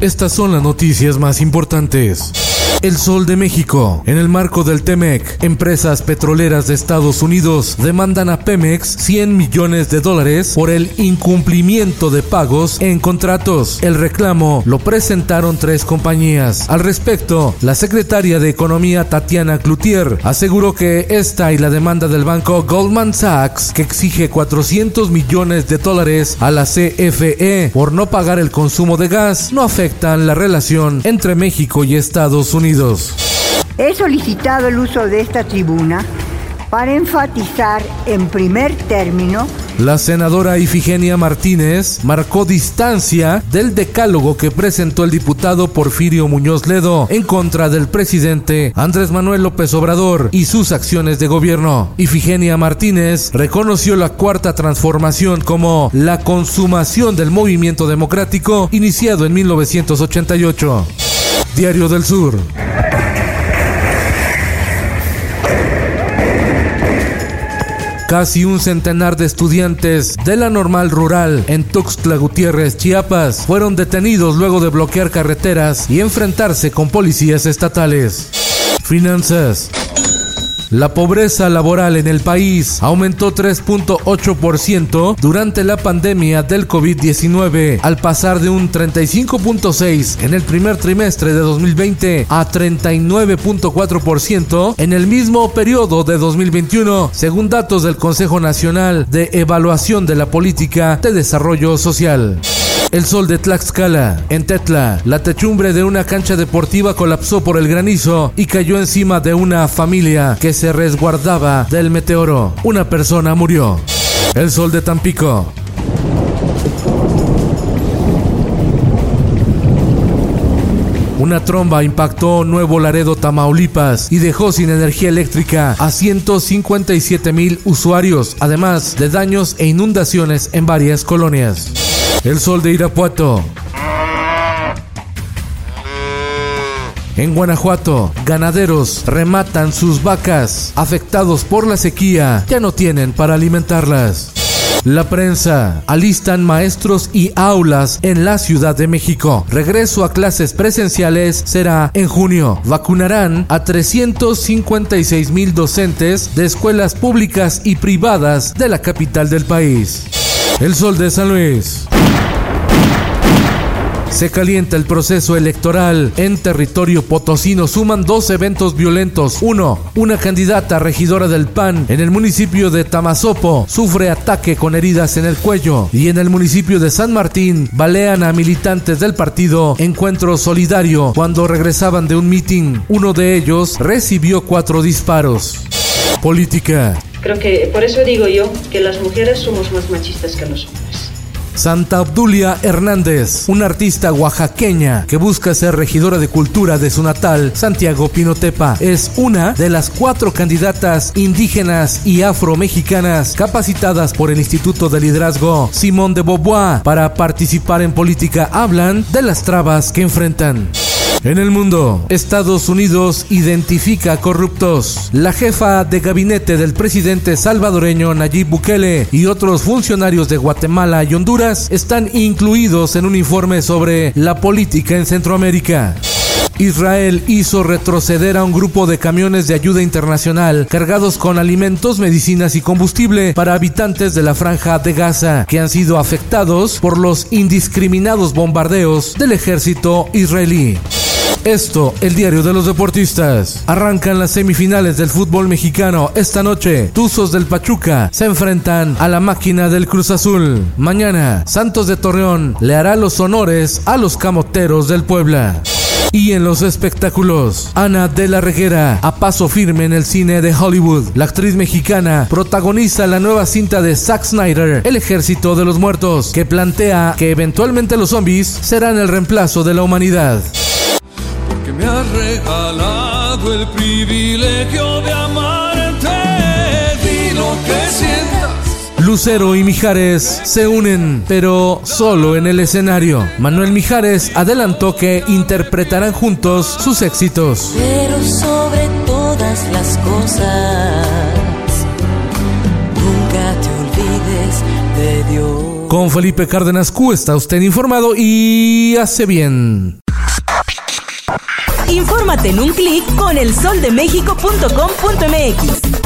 Estas son las noticias más importantes. El Sol de México. En el marco del TEMEC, empresas petroleras de Estados Unidos demandan a Pemex 100 millones de dólares por el incumplimiento de pagos en contratos. El reclamo lo presentaron tres compañías. Al respecto, la secretaria de Economía Tatiana Cloutier aseguró que esta y la demanda del banco Goldman Sachs, que exige 400 millones de dólares a la CFE por no pagar el consumo de gas, no afectan la relación entre México y Estados Unidos. He solicitado el uso de esta tribuna para enfatizar en primer término La senadora Ifigenia Martínez marcó distancia del decálogo que presentó el diputado Porfirio Muñoz Ledo en contra del presidente Andrés Manuel López Obrador y sus acciones de gobierno. Ifigenia Martínez reconoció la cuarta transformación como la consumación del movimiento democrático iniciado en 1988. Diario del Sur. Casi un centenar de estudiantes de la normal rural en Tuxtla Gutiérrez, Chiapas, fueron detenidos luego de bloquear carreteras y enfrentarse con policías estatales. Finanzas. La pobreza laboral en el país aumentó 3.8% durante la pandemia del COVID-19, al pasar de un 35.6 en el primer trimestre de 2020 a 39.4% en el mismo periodo de 2021, según datos del Consejo Nacional de Evaluación de la Política de Desarrollo Social. El sol de Tlaxcala, en Tetla, la techumbre de una cancha deportiva colapsó por el granizo y cayó encima de una familia que se resguardaba del meteoro. Una persona murió. El sol de Tampico. Una tromba impactó Nuevo Laredo, Tamaulipas y dejó sin energía eléctrica a 157 mil usuarios, además de daños e inundaciones en varias colonias. El sol de Irapuato. En Guanajuato, ganaderos rematan sus vacas. Afectados por la sequía, ya no tienen para alimentarlas. La prensa. Alistan maestros y aulas en la Ciudad de México. Regreso a clases presenciales será en junio. Vacunarán a 356 mil docentes de escuelas públicas y privadas de la capital del país. El Sol de San Luis. Se calienta el proceso electoral en territorio potosino. Suman dos eventos violentos. Uno, una candidata regidora del PAN en el municipio de Tamazopo sufre ataque con heridas en el cuello. Y en el municipio de San Martín balean a militantes del partido Encuentro Solidario cuando regresaban de un mitin. Uno de ellos recibió cuatro disparos. Política. Creo que por eso digo yo que las mujeres somos más machistas que los hombres. Santa Obdulia Hernández, una artista oaxaqueña que busca ser regidora de cultura de su natal, Santiago Pinotepa, es una de las cuatro candidatas indígenas y afromexicanas capacitadas por el Instituto de Liderazgo Simón de Beauvoir para participar en política. Hablan de las trabas que enfrentan. En el mundo, Estados Unidos identifica corruptos. La jefa de gabinete del presidente salvadoreño Nayib Bukele y otros funcionarios de Guatemala y Honduras están incluidos en un informe sobre la política en Centroamérica. Israel hizo retroceder a un grupo de camiones de ayuda internacional cargados con alimentos, medicinas y combustible para habitantes de la franja de Gaza que han sido afectados por los indiscriminados bombardeos del ejército israelí. Esto, el diario de los deportistas. Arrancan las semifinales del fútbol mexicano esta noche. Tuzos del Pachuca se enfrentan a la máquina del Cruz Azul. Mañana, Santos de Torreón le hará los honores a los camoteros del Puebla. Y en los espectáculos, Ana de la Reguera, a paso firme en el cine de Hollywood. La actriz mexicana protagoniza la nueva cinta de Zack Snyder, El Ejército de los Muertos, que plantea que eventualmente los zombies serán el reemplazo de la humanidad. Me has regalado el privilegio de amarte. Di lo que sientas. Lucero y Mijares se unen, pero solo en el escenario. Manuel Mijares adelantó que interpretarán juntos sus éxitos. Pero sobre todas las cosas, nunca te olvides de Dios. Con Felipe Cárdenas Q está usted informado y hace bien. Infórmate en un clic con elsoldemexico.com.mx.